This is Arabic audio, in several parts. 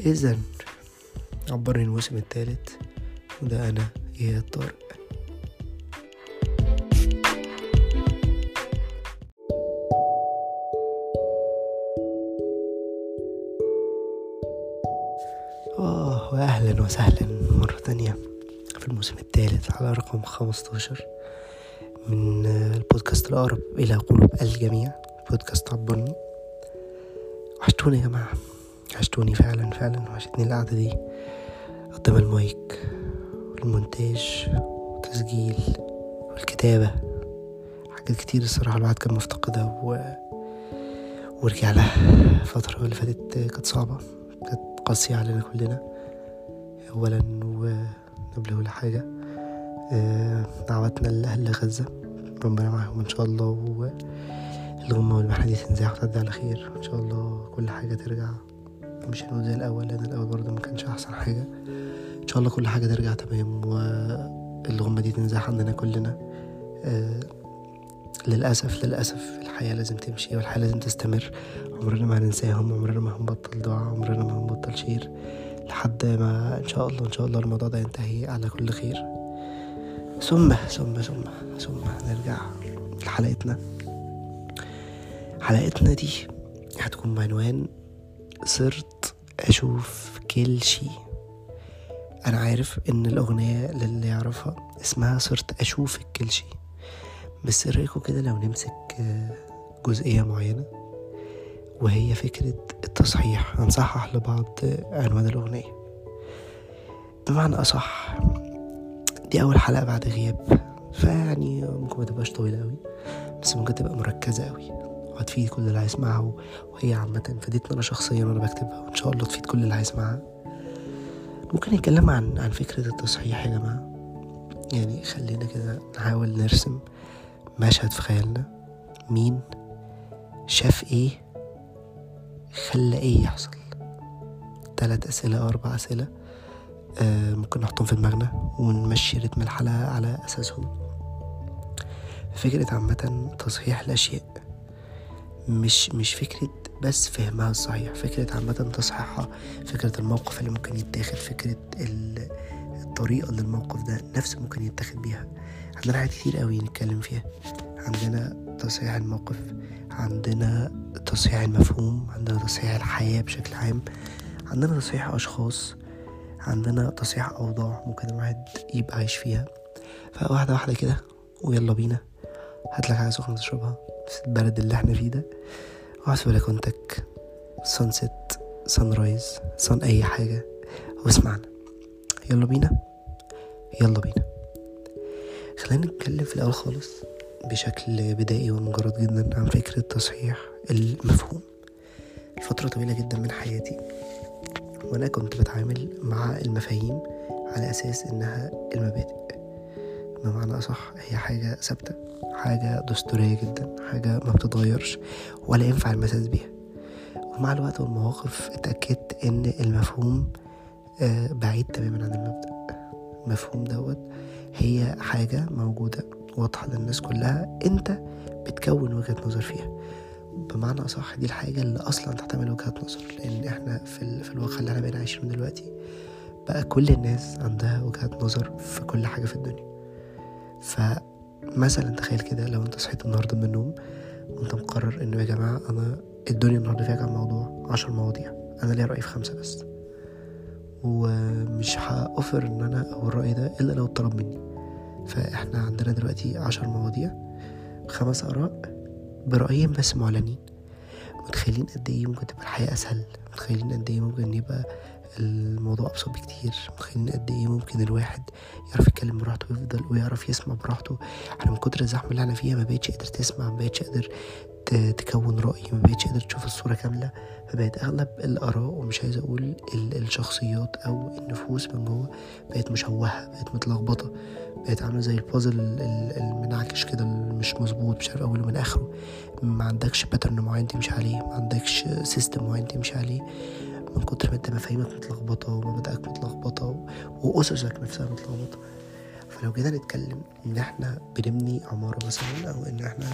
إذا عبرني الموسم الثالث وده أنا يا طارق. آه وأهلا وسهلا مرة تانية في الموسم الثالث على رقم خمستاشر من البودكاست الأقرب إلى قلوب الجميع بودكاست عبرني. وحشتوني يا جماعة؟ وحشتوني فعلا فعلا. وحشتني القعدة دي. قدام المايك والمونتاج والتسجيل والكتابة. حاجات كتير الصراحة الواحد كان مفتقدها و... ورجع لها. الفترة اللي فاتت كانت صعبة. كانت قاسية علينا كلنا. أولا وقبل كل حاجة آه، دعواتنا لأهل غزة. ربنا معاهم إن شاء الله. والغمة والمحنة دي تنزاح وتعدي على خير. إن شاء الله كل حاجة ترجع. مش هنقول زي الأول لأن الأول برضه ما كانش أحسن حاجة. إن شاء الله كل حاجة ترجع تمام. والغمة دي تنزاح عندنا كلنا. آه، للأسف للأسف الحياة لازم تمشي والحياة لازم تستمر. عمرنا ما هننساهم عمرنا ما هنبطل دعاء عمرنا ما هنبطل شير. لحد ما إن شاء الله إن شاء الله الموضوع ده ينتهي على كل خير. ثم ثم ثم ثم نرجع لحلقتنا. حلقتنا دي هتكون بعنوان صرت أشوف كل شي أنا عارف إن الأغنية للي يعرفها اسمها صرت أشوفك كل شي بس رأيكم كده لو نمسك آه، جزئية معينة وهي فكرة التصحيح هنصحح لبعض عنوان الأغنية. بمعنى أصح دي أول حلقة بعد غياب فيعني ممكن ما تبقاش طويلة أوي بس ممكن تبقى مركزة أوي. وهتفيد كل اللي هيسمعها وهي عامة فادتني أنا شخصيا وأنا بكتبها وإن شاء الله تفيد كل اللي هيسمعها. ممكن نتكلم عن عن فكرة التصحيح يا جماعة؟ يعني خلينا كده نحاول نرسم مشهد في خيالنا. مين شاف إيه؟ خلى إيه يحصل؟ تلات أسئلة أو أربع أسئلة آه ممكن نحطهم في دماغنا ونمشي رتم الحلقة على أساسهم. فكرة عامة تصحيح الأشياء. مش مش فكرة بس فهمها الصحيح فكرة عامة تصحيحها فكرة الموقف اللي ممكن يتاخد فكرة ال- الطريقة اللي الموقف ده نفسه ممكن يتاخد بيها. عندنا حاجات كتير قوي نتكلم فيها. عندنا تصحيح الموقف عندنا تصحيح المفهوم عندنا تصحيح الحياة بشكل عام عندنا تصحيح أشخاص عندنا تصحيح أوضاع ممكن الواحد يبقى عايش فيها. فواحدة واحدة كده ويلا بينا. هاتلك حاجة سخنة تشربها في البلد اللي إحنا فيه ده. اقعد في بلكونتك. سانست سان رايز صن أي حاجة. واسمعنا. يلا بينا. يلا بينا. خلينا نتكلم في الأول خالص بشكل بدائي ومجرد جدا عن فكرة تصحيح المفهوم. فترة طويلة جدا من حياتي. وأنا كنت بتعامل مع المفاهيم على أساس إنها المبادئ. بمعنى أصح هي حاجة ثابتة حاجة دستورية جدا حاجة ما بتتغيرش ولا ينفع المساس بيها. ومع الوقت والمواقف اتأكدت إن المفهوم آه، بعيد تماما عن المبدأ. المفهوم دوت هي حاجة موجودة واضحة للناس كلها أنت بتكون وجهة نظر فيها. بمعنى أصح دي الحاجة اللي أصلا تحتمل وجهة نظر لأن إحنا في, ال... في الواقع اللي إحنا بقينا عايشينه دلوقتي بقى كل الناس عندها وجهة نظر في كل حاجة في الدنيا. فمثلا تخيل كده لو انت صحيت النهاردة من النوم وانت مقرر إنه يا جماعة أنا الدنيا النهاردة فيها كام موضوع؟ عشر مواضيع. أنا ليا رأي في خمسة بس. ومش هأوفر إن أنا أقول الرأي ده إلا لو اتطلب مني. فإحنا عندنا دلوقتي عشر مواضيع خمس آراء برأيين بس معلنين. متخيلين قد إيه ممكن تبقى الحياة أسهل؟ متخيلين قد إيه ممكن يبقى الموضوع أبسط بكتير. متخيلين قد إيه ممكن الواحد يعرف يتكلم براحته ويفضل ويعرف يسمع براحته. إحنا من كتر الزحمة اللي إحنا فيها ما بقتش قادر تسمع ما بقتش قادر تكون رأي ما بقتش قادر تشوف الصورة كاملة. فبقت أغلب الآراء ومش عايز أقول ال- الشخصيات أو النفوس من جوه بقت مشوهة بقت متلخبطة. بقت عاملة زي البازل ال- ال- المنعكش كده مش مظبوط مش عارف أوله من آخره. ما عندكش pattern معين تمشي عليه ما عندكش system معين تمشي عليه. من كتر ما انت مفاهيمك متلخبطة ومبادئك متلخبطة وأسسك نفسها متلخبطة فلو جينا نتكلم إن إحنا بنبني عمارة مثلا أو إن إحنا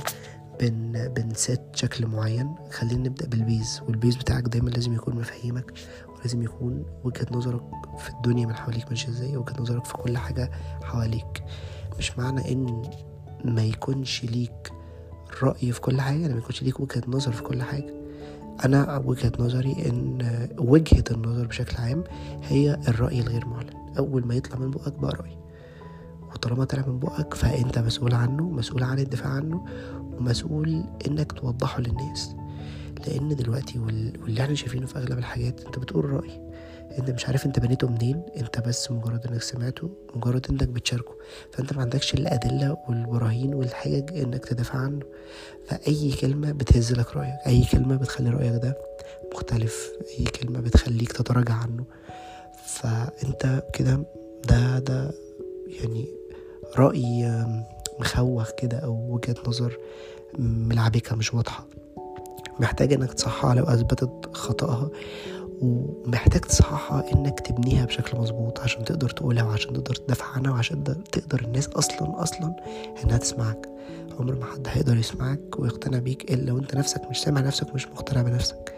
بن بن set شكل معين خلينا نبدأ بال base. وال base بتاعك دايما لازم يكون مفهمك ولازم يكون وجهة نظرك في الدنيا من حواليك ماشية إزاي وجهة نظرك في كل حاجة حواليك. مش معنى إن ما يكونش ليك رأي في كل حاجة ما يكونش ليك وجهة نظر في كل حاجة. أنا وجهة نظري إن وجهة النظر بشكل عام هي الرأي الغير معلن. أول ما يطلع من بقك بقى رأي. وطالما طلع من بقك فأنت مسؤول عنه مسؤول عن الدفاع عنه ومسؤول إنك توضحه للناس. لأن دلوقتي واللي إحنا شايفينه في أغلب الحاجات أنت بتقول رأي انت مش عارف أنت بنيته منين أنت بس مجرد إنك سمعته مجرد إنك بتشاركه. فأنت ما عندكش الأدلة والبراهين والحجج إنك تدافع عنه. فأي كلمة بتهز لك رأيك أي كلمة بتخلي رأيك ده مختلف أي كلمة بتخليك تتراجع عنه. فأنت كده ده ده يعني رأي مخوخ كده أو وجهة نظر ملعبكة مش واضحة. محتاج إنك تصححها لو أثبتت خطأها ومحتاج تصححها إنك تبنيها بشكل مظبوط عشان تقدر تقولها وعشان تقدر تدافع عنها وعشان تقدر الناس أصلا أصلا إنها تسمعك. عمر ما حد هيقدر يسمعك ويقتنع بيك إلا وأنت نفسك مش سامع نفسك مش مقتنع بنفسك.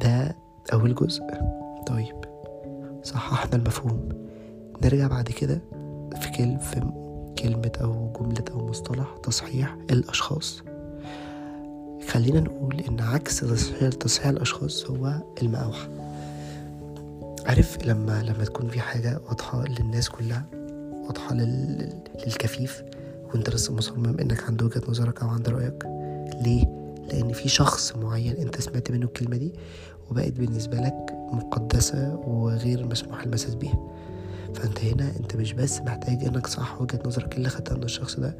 ده أول جزء. طيب صححنا المفهوم. نرجع بعد كده في كلمة كلمة أو جملة أو مصطلح تصحيح الأشخاص. خلينا نقول إن عكس تصحيح تصحيح الأشخاص هو المقاوحة. عارف لما لما تكون في حاجة واضحة للناس كلها واضحة لل... للكفيف وأنت لسه مصمم إنك عند وجهة نظرك أو عند رأيك. ليه؟ لأن في شخص معين أنت سمعت منه الكلمة دي وبقت بالنسبة لك مقدسة وغير مسموح المساس بيها. فانت هنا انت مش بس محتاج انك صح وجهة نظرك اللي خدتها من الشخص ده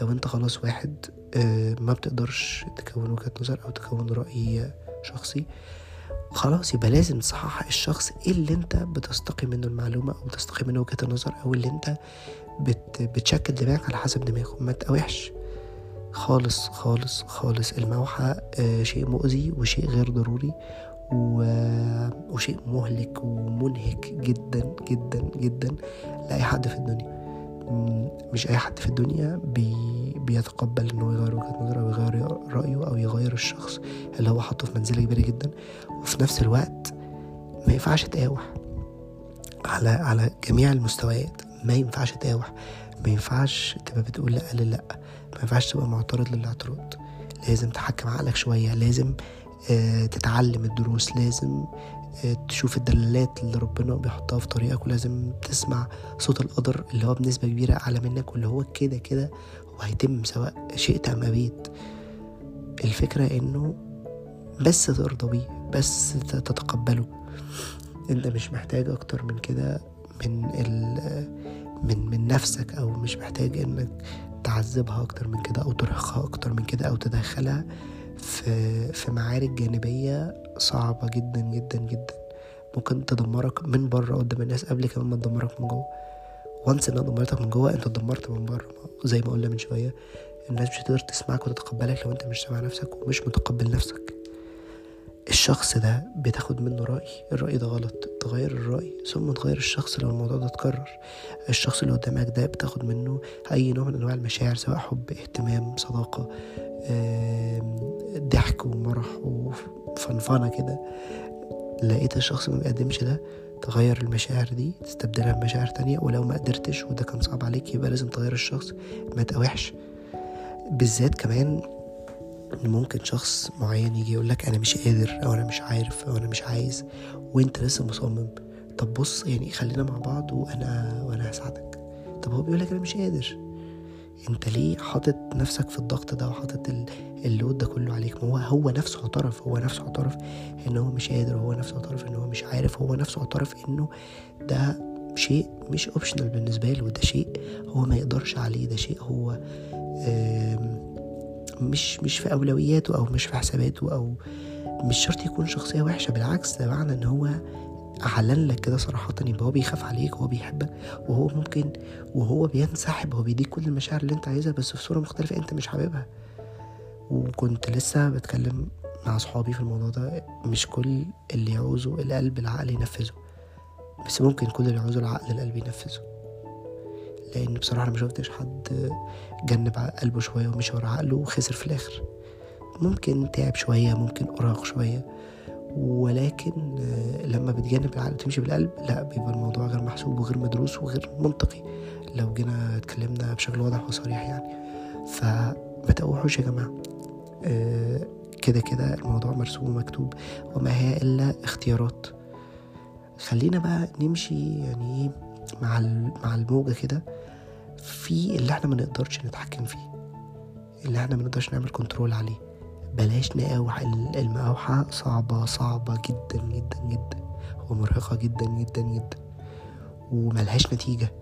لو انت خلاص واحد آه، ما بتقدرش تكون وجهة نظر أو تكون رأي شخصي خلاص يبقى لازم تصحح الشخص اللي انت بتستقي منه المعلومة أو بتستقي منه وجهة النظر أو اللي انت بت بتشكل دماغك على حسب دماغه ما تقاوحش. خالص خالص خالص. الموحى آه، شيء مؤذي وشيء غير ضروري. وشيء مهلك ومنهك جدا جدا جدا لأي حد في الدنيا. مش أي حد في الدنيا بي بيتقبل إنه يغير وجهة نظره أو يغير رأيه أو يغير الشخص اللي هو حاطه في منزلة كبيرة جدا. وفي نفس الوقت ما ينفعش تقاوح. على على جميع المستويات ما ينفعش تقاوح. ما ينفعش تبقى بتقول لأ لا ما ينفعش تبقى معترض للاعتراض. لازم تحكم عقلك شوية. لازم تتعلم الدروس لازم آه، تشوف الدلالات اللي ربنا بيحطها في طريقك ولازم تسمع صوت القدر اللي هو بنسبة كبيرة أعلى منك واللي هو كده كده هو هيتم سواء شئت أم أبيت. الفكرة إنه بس ترضى بيه بس تتقبله. أنت مش محتاج أكتر من كده من ال من من نفسك أو مش محتاج إنك تعذبها أكتر من كده أو ترهقها أكتر من كده أو تدخلها في في معارك جانبية صعبة جدا جدا جدا. ممكن تدمرك من بره قدام الناس قبل كمان ما تدمرك من جوه. وانس إنها دمرتك من جوه أنت اتدمرت من بره. زي ما قلنا من شوية الناس مش هتقدر تسمعك وتتقبلك لو أنت مش سامع نفسك ومش متقبل نفسك. الشخص ده بتاخد منه رأي الرأي ده غلط تغير الرأي. ثم تغير الشخص لو الموضوع ده اتكرر الشخص اللي قدامك ده بتاخد منه أي نوع من أنواع المشاعر سواء حب اهتمام صداقة ضحك ومرح وفنفنة كده. لقيت الشخص ما بيقدمش ده تغير المشاعر دي تستبدلها بمشاعر تانية ولو ما قدرتش وده كان صعب عليك يبقى لازم تغير الشخص ما تقاوحش. بالذات كمان ممكن شخص معين يجي يقول لك أنا مش قادر أو أنا مش عارف أو أنا مش عايز وأنت لسه مصمم. طب بص يعني خلينا مع بعض وأنا وأنا هساعدك. طب هو بيقول لك أنا مش قادر. انت ليه حاطط نفسك في الضغط ده وحاطط اللود ده كله عليك؟ ما هو هو نفسه اعترف هو نفسه اعترف ان هو مش قادر هو نفسه اعترف ان هو مش عارف هو نفسه اعترف انه ده شيء مش اوبشنال بالنسبة له ده شيء هو ما يقدرش عليه ده شيء هو مش مش في أولوياته أو مش في حساباته أو مش شرط يكون شخصية وحشة بالعكس ده معنى إن هو اعلن لك كده صراحة يبقى هو بيخاف عليك وهو بيحبك وهو ممكن وهو بينسحب هو بيديك كل المشاعر اللي انت عايزها بس في صورة مختلفة انت مش حاببها. وكنت لسه بتكلم مع صحابي في الموضوع ده مش كل اللي يعوزه القلب العقل ينفذه بس ممكن كل اللي يعوزه العقل القلب ينفذه. لأن بصراحة أنا ما شفتش حد جنب قلبه شوية ومشي ورا عقله وخسر في الآخر. ممكن تعب شوية ممكن أراق شوية. ولكن لما بتجنب العقل وتمشي بالقلب لا بيبقى الموضوع غير محسوب وغير مدروس وغير منطقي. لو جينا اتكلمنا بشكل واضح وصريح يعني. فما تقوحوش يا جماعة. آه، كده كده الموضوع مرسوم ومكتوب. وما هي إلا اختيارات. خلينا بقى نمشي يعني مع مع الموجة كده في اللي إحنا ما نقدرش نتحكم فيه. اللي إحنا ما نقدرش نعمل كنترول عليه. بلاش نقاوح المقاوحة. صعبة صعبة جدا جدا جدا ومرهقة جدا جدا جدا وملهاش نتيجة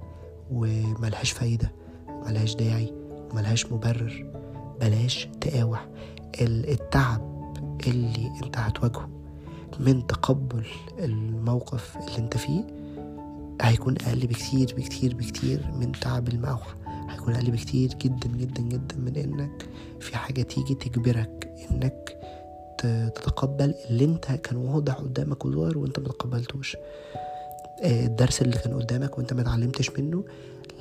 وملهاش فايدة وملهاش داعي وملهاش مبرر. بلاش تقاوح التعب اللي انت هتواجهه من تقبل الموقف اللي انت فيه. هيكون أقل بكتير بكتير بكتير من تعب المقاوحة. هيكون أقل بكتير جدا جدا جدا من إنك في حاجة تيجي تجبرك انك تتقبل اللي انت كان واضح قدامك وظاهر وانت ما تقبلتوش. آه، الدرس اللي كان قدامك وانت ما اتعلمتش منه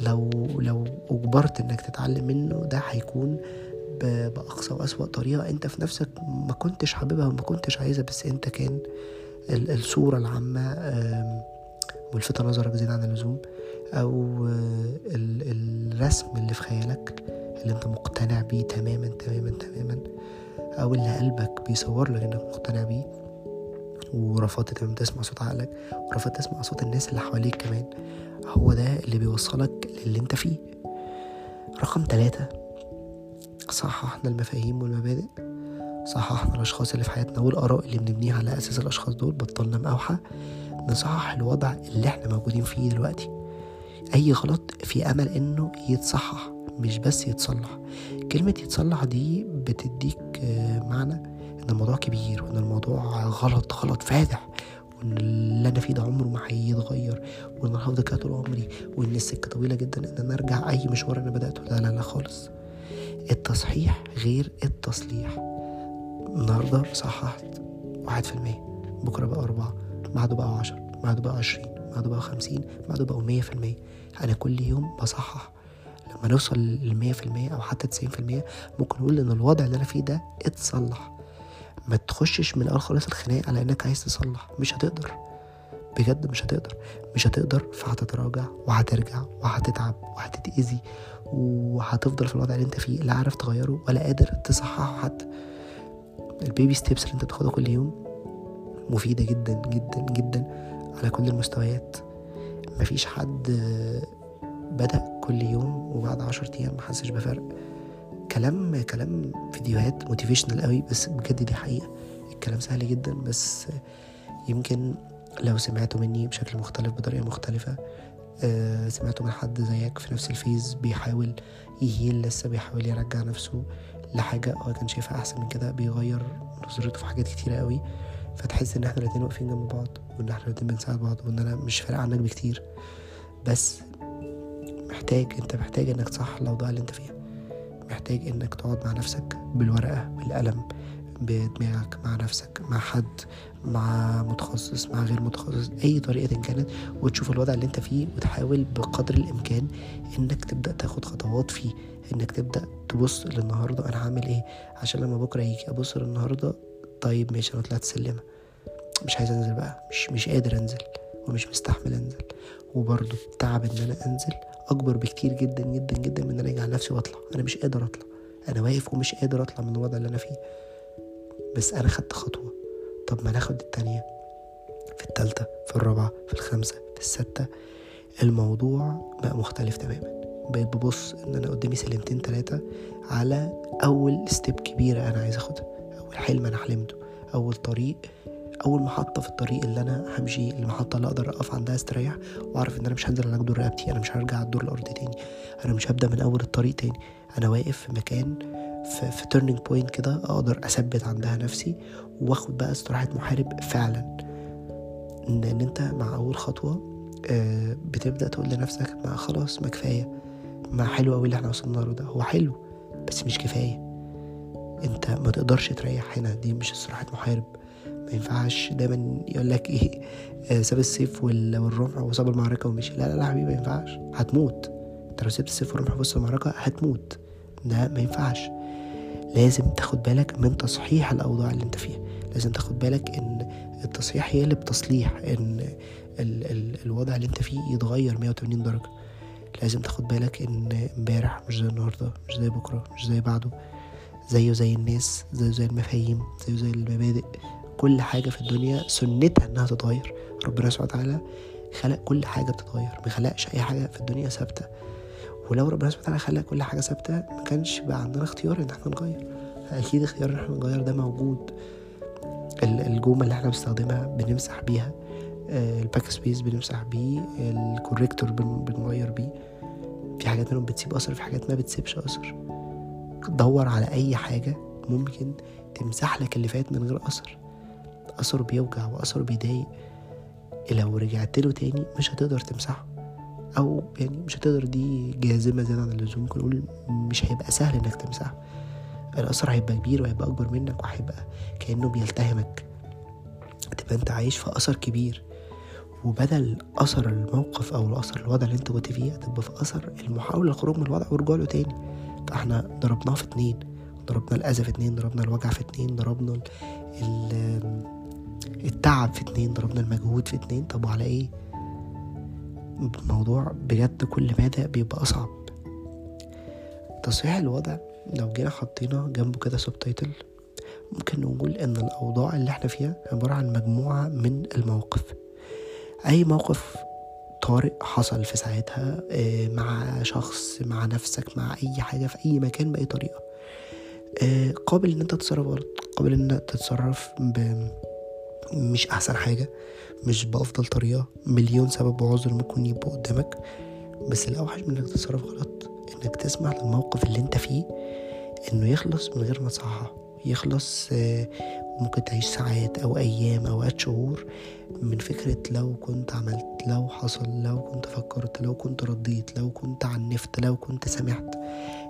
لو لو اجبرت انك تتعلم منه ده هيكون بأقصى وأسوأ طريقة انت في نفسك ما كنتش حاببها وما كنتش عايزها بس انت كان الصورة العامة ملفتة نظرك زيادة عن اللزوم أو الرسم اللي في خيالك اللي انت مقتنع بيه تماما تماما تماما. أو اللي قلبك بيصور لك إنك مقتنع بيه. ورفضت تمام تسمع صوت عقلك ورفضت تسمع صوت الناس اللي حواليك كمان. هو ده اللي بيوصلك للي أنت فيه. رقم ثلاثة صححنا المفاهيم والمبادئ. صححنا الأشخاص اللي في حياتنا والآراء اللي بنبنيها على أساس الأشخاص دول بطلنا مقاوحة. نصحح الوضع اللي إحنا موجودين فيه دلوقتي. أي غلط في أمل إنه يتصحح مش بس يتصلح. كلمة يتصلح دي بتديك آه، معنى إن الموضوع كبير وإن الموضوع غلط غلط فادح وإن اللي أنا فيه ده عمره ما هيتغير وإن أنا هفضل كده طول عمري وإن السكة طويلة جدا إن أنا أرجع أي مشوار أنا بدأته. لا لا لا خالص. التصحيح غير التصليح. النهاردة صححت واحد في المية بكرة بقى أربعة بعده بقى عشرة بعده بقى عشرين. بعده بقى خمسين بعده بقى مية في المية. أنا كل يوم بصحح. لما نوصل للمية في المية أو حتى تسعين في المية ممكن نقول إن الوضع اللي أنا فيه ده اتصلح. ما تخشش من الأول خالص الخناق على إنك عايز تصلح. مش هتقدر. بجد مش هتقدر. مش هتقدر فهتتراجع وهترجع وهتتعب وهتتأذي وهتفضل في الوضع اللي أنت فيه لا عارف تغيره ولا قادر تصححه حتى. البيبي ستيبس اللي أنت بتاخدها كل يوم مفيدة جدا جدا جدا. على كل المستويات. مفيش حد بدأ كل يوم وبعد عشر أيام محسش بفرق. كلام كلام فيديوهات motivational قوي بس بجد دي حقيقة. الكلام سهل جدا بس يمكن لو سمعته مني بشكل مختلف بطريقة مختلفة آه، سمعته من حد زيك في نفس ال phase بيحاول ي heal لسه بيحاول يرجع نفسه لحاجة هو كان شايفها أحسن من كده بيغير نظرته في حاجات كتيرة قوي. فتحس إن إحنا الاتنين واقفين جنب بعض. وإن إحنا الاتنين بنساعد بعض وإن أنا مش فارق عنك بكتير. بس محتاج أنت محتاج إنك تصحح الأوضاع اللي أنت فيها. محتاج إنك تقعد مع نفسك بالورقة بالقلم بدماغك مع نفسك مع حد مع متخصص مع غير متخصص أي طريقة كانت وتشوف الوضع اللي أنت فيه وتحاول بقدر الإمكان إنك تبدأ تاخد خطوات فيه. إنك تبدأ تبص للنهاردة أنا هعمل إيه؟ عشان لما بكرة يجي أبص للنهاردة طيب ماشي أنا طلعت سلمة. مش عايز انزل بقى. مش مش قادر انزل ومش مستحمل انزل. وبرضه تعب ان أنا انزل اكبر بكتير جدا جدا جدا من إن أنا أجي على نفسي واطلع. أنا مش قادر أطلع. أنا واقف ومش قادر أطلع من الوضع اللي أنا فيه. بس أنا خدت خطوة. طب ما ناخد التانية. في التالتة في الرابعة في الخامسة في الستة. الموضوع بقى مختلف تماما. بقيت ببص إن أنا قدامي سلمتين تلاتة على أول ستيب كبيرة أنا عايز اخدها أول حلم أنا حلمته. أول طريق أول محطة في الطريق اللي أنا همشي المحطة اللي أقدر أقف عندها استريح وأعرف إن أنا مش هنزل على جدور رقبتي أنا مش هرجع الدور الأرضي تاني. أنا مش هبدأ من أول الطريق تاني. أنا واقف في مكان في, في turning point كده أقدر أثبت عندها نفسي وآخد بقى استراحة محارب فعلا. ان, إن أنت مع أول خطوة آه، بتبدأ تقول لنفسك ما خلاص ما كفاية. ما حلو قوي اللي إحنا وصلنا له ده. هو حلو بس مش كفاية. أنت ما تقدرش تريح هنا. دي مش استراحة محارب. ما ينفعش دايما يقول لك إيه آه، ساب السيف والرمح وساب المعركة ومشي. لا لا لا حبيبي ما ينفعش. هتموت. انت لو سبت السيف في وسط المعركة هتموت. ده ما ينفعش. لازم تاخد بالك من تصحيح الأوضاع اللي انت فيها. لازم تاخد بالك إن التصحيح يقلب تصليح إن ال ال الوضع اللي انت فيه يتغير 180 درجة. لازم تاخد بالك إن امبارح مش زي النهاردة مش زي بكرة مش زي بعده. زيه زي الناس زيه زي المفاهيم زيه زي المبادئ. كل حاجة في الدنيا سنتها إنها تتغير. ربنا سبحانه وتعالى خلق كل حاجة بتتغير ما خلقش أي حاجة في الدنيا ثابتة. ولو ربنا سبحانه وتعالى خلق كل حاجة ثابتة ما كانش بقى عندنا اختيار إن إحنا نغير. أكيد اختيار إن إحنا نغير ده موجود. الجومة اللي إحنا بنستخدمها بنمسح بيها ال backspace بنمسح بيه ال corrector بنغير بيه. في حاجات منهم بتسيب أثر في حاجات ما بتسيبش أثر. دور على أي حاجة ممكن تمسح لك اللي فات من غير أثر. أثر بيوجع وأثر بيضايق. لو رجعت له تاني مش هتقدر تمسحه. أو يعني مش هتقدر دي جازمة زيادة عن اللزوم ممكن نقول مش هيبقى سهل إنك تمسحه. الأثر هيبقى كبير وهيبقى أكبر منك وهيبقى كأنه بيلتهمك. تبقى أنت عايش في أثر كبير. وبدل أثر الموقف أو الأثر الوضع اللي أنت كنت فيه هتبقى في أثر المحاولة للخروج من الوضع ورجوع له تاني. فإحنا ضربناه في اتنين ضربنا الأذى في اتنين ضربنا الوجع في اتنين ضربنا ال التعب في اتنين ضربنا المجهود في اتنين. طب وعلى إيه؟ الموضوع بجد كل مدى بيبقى أصعب. تصحيح الوضع لو جينا حطينا جنبه كده سب تايتل ممكن نقول إن الأوضاع اللي إحنا فيها عبارة عن مجموعة من المواقف. أي موقف طارئ حصل في ساعتها مع شخص مع نفسك مع أي حاجة في أي مكان بأي طريقة. قابل إن أنت تتصرف غلط قابل إن أنت تتصرف ب مش أحسن حاجة مش بأفضل طريقة مليون سبب وعذر ممكن يبقوا قدامك بس الاوحش من إنك تتصرف غلط إنك تسمح للموقف اللي أنت فيه إنه يخلص من غير ما تصححه يخلص وممكن تعيش ساعات أو أيام أوقات شهور من فكرة لو كنت عملت لو حصل لو كنت فكرت لو كنت رديت لو كنت عنفت لو كنت سمحت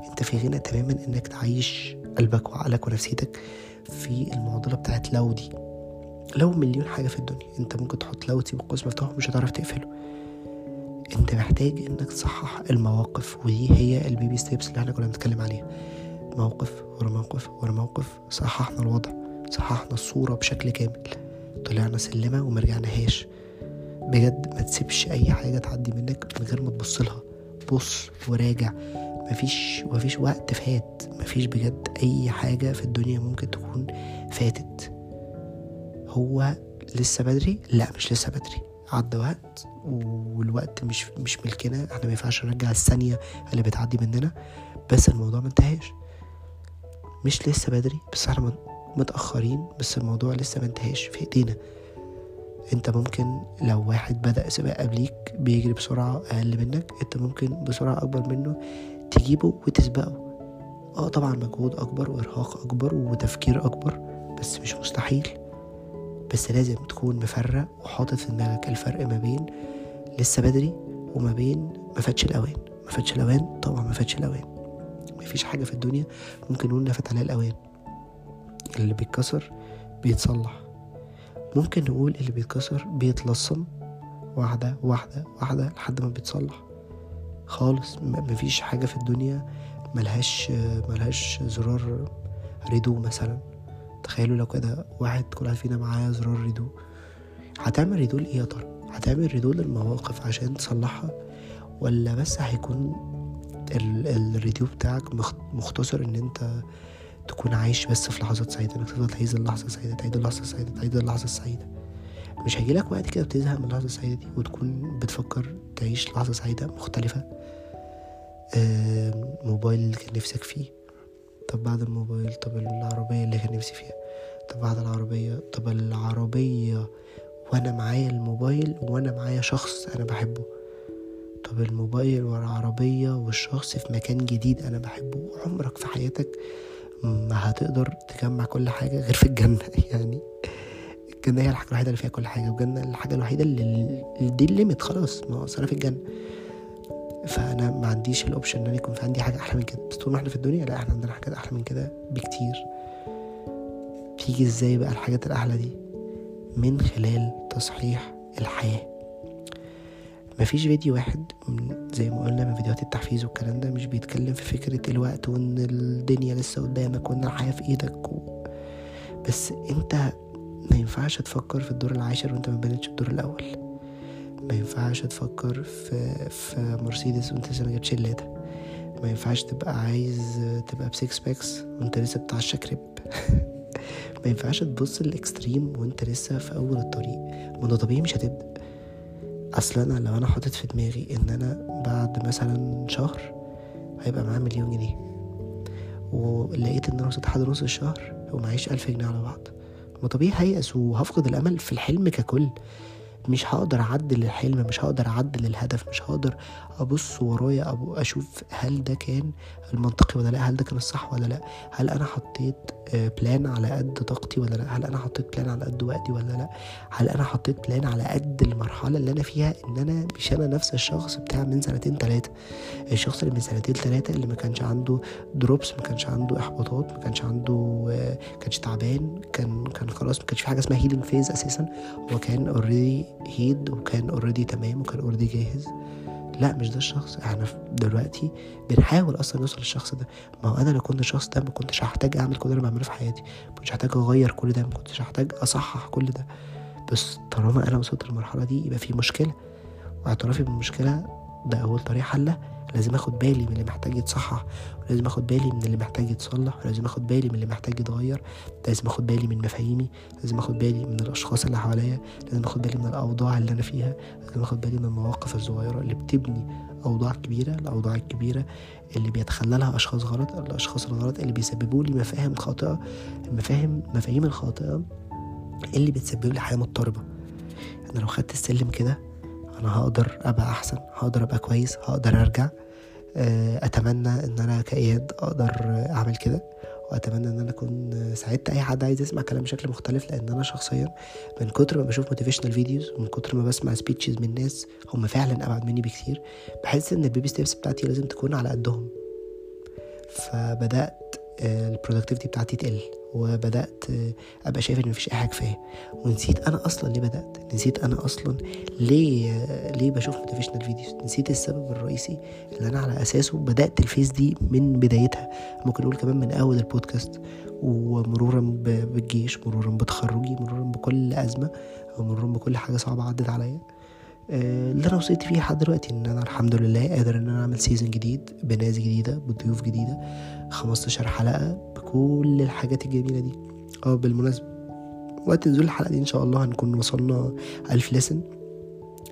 أنت في غنى تماما إنك تعيش قلبك وعقلك ونفسيتك في المعضلة بتاعت لو دي. لو مليون حاجة في الدنيا انت ممكن تحط لو تسيب القوس مفتوح مش هتعرف تقفله. انت محتاج انك تصحح المواقف ودي هي ال baby steps اللي إحنا كنا بنتكلم عليها. موقف ورا موقف ورا موقف صححنا الوضع صححنا الصورة بشكل كامل. طلعنا سلمة ومرجعناهاش بجد ما تسيبش أي حاجة تعدي منك من غير ما تبص لها. بص وراجع. مفيش مفيش وقت فات. مفيش بجد أي حاجة في الدنيا ممكن تكون فاتت. هو لسه بدري؟ لا مش لسه بدري. عدى وقت والوقت مش مش ملكنا إحنا ما ينفعش نرجع الثانية اللي بتعدي مننا. بس الموضوع ما انتهاش. مش لسه بدري بس إحنا متأخرين بس الموضوع لسه ما انتهاش في ايدينا. انت ممكن لو واحد بدأ سباق قبليك بيجري بسرعة أقل منك انت ممكن بسرعة أكبر منه تجيبه وتسبقه. آه طبعا مجهود أكبر وإرهاق أكبر وتفكير أكبر بس مش مستحيل. بس لازم تكون مفرق وحاطط في دماغك الفرق ما بين لسه بدري وما بين ما فاتش الأوان. ما فاتش الأوان؟ طبعا ما فاتش الأوان. مفيش حاجة في الدنيا ممكن نقول نفت عليها الأوان. اللي بيتكسر بيتصلح. ممكن نقول اللي بيتكسر بيتلصم واحدة واحدة واحدة لحد ما بيتصلح. خالص. مفيش حاجة في الدنيا ملهاش ملهاش زرار redo مثلا. تخيلوا لو كده واحد كل واحد فينا معاه زرار redo هتعمل redo لايه يا ترى؟ هتعمل redo للمواقف عشان تصلحها ولا بس هيكون ال redo بتاعك مختصر إن أنت تكون عايش بس في لحظات سعيدة إنك تفضل تعيد اللحظة السعيدة تعيد اللحظة السعيدة تعيد اللحظة السعيدة. مش هيجيلك وقت كده بتزهق من اللحظة السعيدة دي وتكون بتفكر تعيش لحظة سعيدة مختلفة. موبايل كان نفسك فيه. طب بعد الموبايل طب العربية اللي كان نفسي فيها. طب بعد العربية طب العربية وأنا معايا الموبايل وأنا معايا شخص أنا بحبه. طب الموبايل والعربية والشخص في مكان جديد أنا بحبه. عمرك في حياتك ما هتقدر تجمع كل حاجة غير في الجنة. يعني الجنة هي الحاجة الوحيدة اللي فيها كل حاجة. والجنة الحاجة الوحيدة اللي دي الليميت خلاص ما هو أنا في الجنة. فأنا ما عنديش الأوبشن إن أنا يكون في عندي حاجة أحلى من كده. بس طول ما إحنا في الدنيا لا إحنا عندنا حاجات أحلى من كده بكتير. تيجي إزاي بقى الحاجات الأحلى دي؟ من خلال تصحيح الحياة. مفيش فيديو واحد زي ما قلنا من فيديوهات التحفيز والكلام ده مش بيتكلم في فكرة الوقت وإن الدنيا لسه قدامك وإن الحياة في إيدك و... بس أنت ما ينفعش تفكر في الدور العاشر وأنت ما بنتش الدور الأول. ما ينفعش تفكر في في مرسيدس وانت لسه ما جبتش اللادا ما ينفعش تبقى عايز تبقى ب six packs وانت لسه بتاع الشيكر ب ما ينفعش تبص لل extreme وانت لسه في أول الطريق. ما ده طبيعي مش هتبدأ. أصلا أنا لو أنا حاطط في دماغي إن أنا بعد مثلا شهر هيبقى معايا مليون جنيه ولقيت إن أنا وصلت لحد نص الشهر ومعيش ألف جنيه على بعض. ما طبيعي هيأس وهفقد الأمل في الحلم ككل. مش هقدر أعدل الحلم مش هقدر أعدل الهدف مش هقدر أبص ورايا أشوف هل ده كان المنطقي ولا لأ هل ده كان الصح ولا لأ هل أنا حطيت plan على قد طاقتي ولا لأ؟ هل أنا حطيت plan على قد وقتي ولا لأ؟ هل أنا حطيت plan على قد المرحلة اللي أنا فيها إن أنا مش أنا نفس الشخص بتاع من سنتين ثلاثة الشخص اللي من سنتين ثلاثة اللي ما كانش عنده drops ما كانش عنده إحباطات ما كانش عنده كانش تعبان كان كان خلاص ما كانش في حاجة اسمها healing phase أساسا. هو كان already healed وكان already تمام وكان already جاهز. لا مش ده الشخص. إحنا دلوقتي بنحاول أصلا نوصل للشخص ده. ما هو أنا لو كنت الشخص ده ما كنتش هحتاج اعمل كل اللي بعمله في حياتي. ما كنتش هحتاج اغير كل ده ما كنتش هحتاج اصحح كل ده. بس طالما أنا وصلت للمرحلة دي يبقى في مشكلة. واعترافي بالمشكلة ده أول طريقة حلها لازم آخد بالي من اللي محتاج يتصحح ولازم آخد بالي من اللي محتاج يتصلح ولازم آخد بالي من اللي محتاج يتغير لازم آخد بالي من مفاهيمي لازم آخد بالي من الأشخاص اللي حواليا لازم آخد بالي من الأوضاع اللي أنا فيها لازم آخد بالي من المواقف الصغيرة اللي بتبني أوضاع كبيرة الأوضاع الكبيرة اللي بيتخللها أشخاص غلط الأشخاص الغلط اللي بيسببوا لي مفاهيم خاطئة المفاهيم مفاهيم الخاطئة اللي بتسبب لي حياة مضطربة. أنا لو خدت السلم كده أنا هقدر أبقى أحسن هقدر أبقى كويس هقدر أرجع. أتمنى إن أنا كإياد أقدر أعمل كده وأتمنى إن أنا أكون ساعدت أي حد عايز يسمع كلام بشكل مختلف لأن أنا شخصيا من كتر ما بشوف motivational videos ومن كتر ما بسمع speeches من ناس هم فعلا أبعد مني بكتير بحس إن ال baby steps بتاعتي لازم تكون على قدهم. فبدأت ال productivity بتاعتي تقل. وبدأت أبقى شايف إن مفيش أي حاجة كفاية. ونسيت أنا أصلا ليه بدأت. نسيت أنا أصلا ليه ليه بشوف motivational videos. نسيت السبب الرئيسي اللي أنا على أساسه بدأت ال phase دي من بدايتها. ممكن نقول كمان من أول البودكاست. ومرورا بالجيش مرورا بتخرجي مرورا بكل أزمة أو مرورا بكل حاجة صعبة عدت عليا. اللي أنا وصلت فيه لحد دلوقتي إن أنا الحمد لله قادر إن أنا أعمل season جديد بناس جديدة بضيوف جديدة 15 حلقة بكل الحاجات الجميلة دي. آه بالمناسبة وقت نزول الحلقة دي إن شاء الله هنكون وصلنا ألف لسن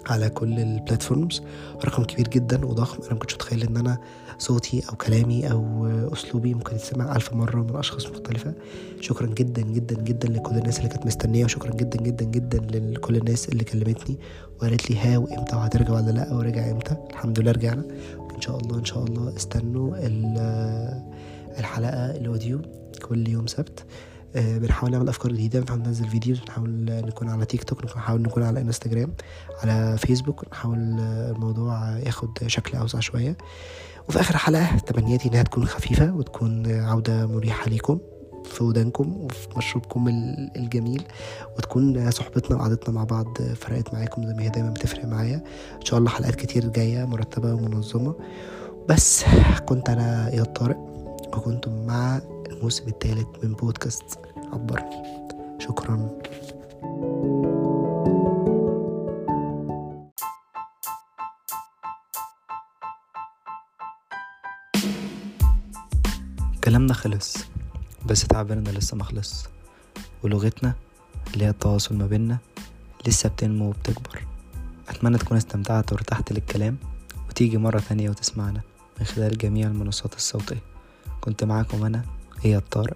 على كل البلاتفورمز رقم كبير جدا وضخم. أنا مكنتش اتخيل إن أنا صوتي أو كلامي أو أسلوبي ممكن يتسمع ألف مرة من أشخاص مختلفة. شكرا جدا جدا جدا لكل الناس اللي كانت مستنية وشكرا جدا جدا جدا لكل الناس اللي كلمتني وقالت لي ها وامتى وهترجع ولا لأ ورجع إمتى. الحمد لله رجعنا. إن شاء الله إن شاء الله استنوا الحلقة ال audio كل يوم سبت. بنحاول نعمل أفكار جديدة بنحاول ننزل videos بنحاول نكون على تيك توك بنحاول نكون على انستجرام على فيسبوك نحاول الموضوع ياخد شكل أوسع شوية. وفي آخر حلقة تمنياتي إنها تكون خفيفة وتكون عودة مريحة ليكم في ودانكم وفي مشروبكم الجميل وتكون صحبتنا وقعدتنا مع بعض فرقت معاكم زي ما هي دايما بتفرق معايا. إن شاء الله حلقات كتير جاية مرتبة ومنظمة. بس كنت أنا إياد طارق وكنتم مع الموسم الثالث من بودكاست عبرني. شكرا. كلامنا خلص بس تعبيرنا لسه مخلص ولغتنا اللي هي التواصل ما بينا لسه بتنمو وبتكبر. أتمنى تكون استمتعت وارتحت للكلام وتيجي مرة تانية وتسمعنا من خلال جميع المنصات الصوتية. كنت معاكم أنا هي الطارئ